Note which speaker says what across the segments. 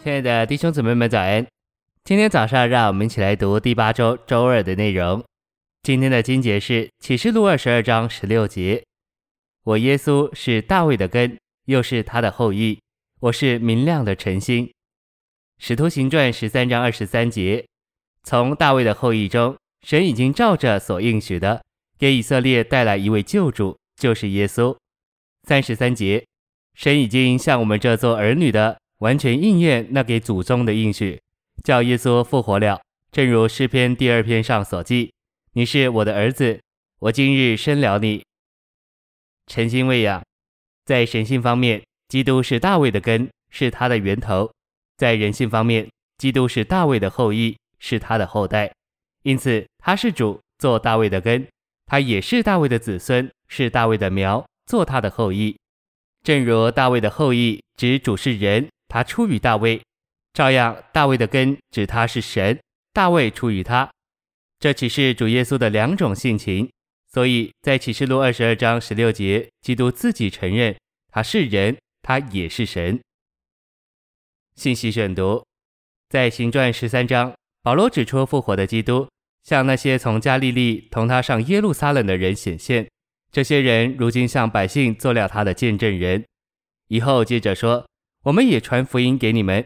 Speaker 1: 亲爱的弟兄姊妹们，早安！今天早上，让我们一起来读第八周周二的内容。今天的经节是启示录二十二章十六节：“我耶稣是大卫的根，又是他的后裔。我是明亮的晨星。”使徒行传十三章二十三节：“从大卫的后裔中，神已经照着所应许的，给以色列带来一位救主，就是耶稣。”三十三节：“神已经向我们这做儿女的。”完全应验那给祖宗的应许，叫耶稣复活了，正如诗篇第二篇上所记：“你是我的儿子，我今日生了你。”晨星喂养，在神性方面，基督是大卫的根，是他的源头；在人性方面，基督是大卫的后裔，是他的后代。因此，他是主，做大卫的根；他也是大卫的子孙，是大卫的苗，做他的后裔。正如大卫的后裔指主是人。他出于大卫，照样大卫的根指他是神，大卫出于他。这岂是主耶稣的两种性情？所以在启示录二十二章十六节，基督自己承认他是人，他也是神。信息选读，在行传十三章，保罗指出复活的基督向那些从加利利同他上耶路撒冷的人显现，这些人如今向百姓做了他的见证人。以后接着说。我们也传福音给你们，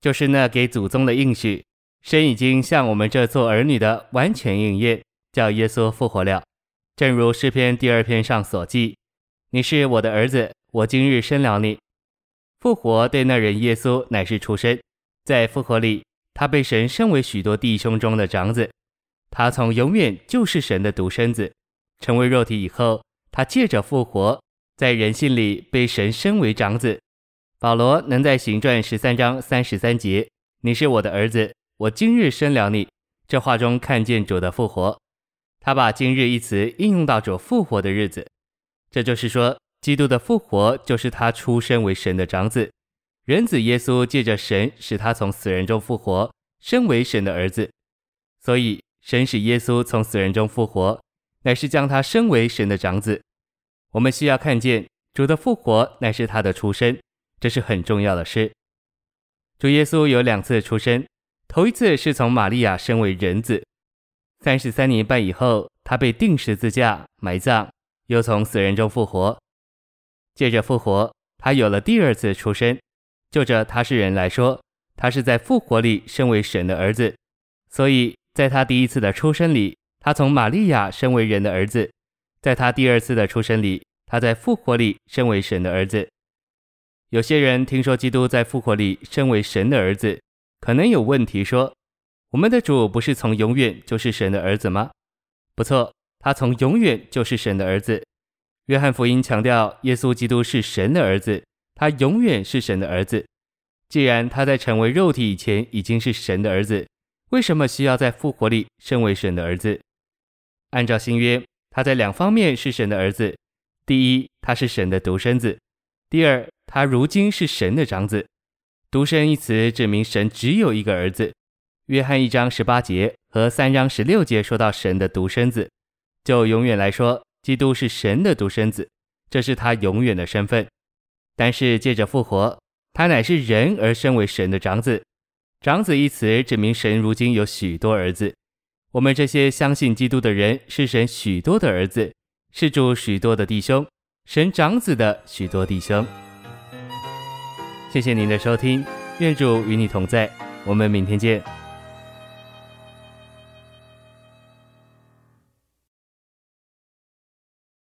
Speaker 1: 就是那给祖宗的应许，神已经向我们这做儿女的完全应验，叫耶稣复活了。正如诗篇第二篇上所记：“你是我的儿子，我今日生了你。”复活对那人耶稣乃是出生，在复活里，他被神升为许多弟兄中的长子。他从永远就是神的独生子，成为肉体以后，他借着复活，在人性里被神升为长子。保罗能在行传十三章三十三节，你是我的儿子，我今日生了你。这话中看见主的复活，他把今日一词应用到主复活的日子。这就是说，基督的复活就是他出生为神的长子，人子耶稣借着神使他从死人中复活，身为神的儿子。所以，神使耶稣从死人中复活，乃是将他升为神的长子。我们需要看见主的复活乃是他的出生。这是很重要的事。主耶稣有两次出生，头一次是从玛利亚生为人子，三十三年半以后，他被钉十字架埋葬，又从死人中复活。借着复活，他有了第二次出生。就着他是人来说，他是在复活里身为神的儿子。所以，在他第一次的出生里，他从玛利亚生为人的儿子；在他第二次的出生里，他在复活里身为神的儿子。有些人听说基督在复活里身为神的儿子，可能有问题说：我们的主不是从永远就是神的儿子吗？不错，他从永远就是神的儿子。约翰福音强调耶稣基督是神的儿子，他永远是神的儿子。既然他在成为肉体以前已经是神的儿子，为什么需要在复活里身为神的儿子？按照新约，他在两方面是神的儿子：第一，他是神的独生子；第二。他如今是神的长子，独生一词指明神只有一个儿子。约翰一章十八节和三章十六节说到神的独生子，就永远来说，基督是神的独生子，这是他永远的身份。但是借着复活，他乃是人而身为神的长子。长子一词指明神如今有许多儿子。我们这些相信基督的人是神许多的儿子，是主许多的弟兄，神长子的许多弟兄。谢谢您的收听，愿主与你同在，我们明天见。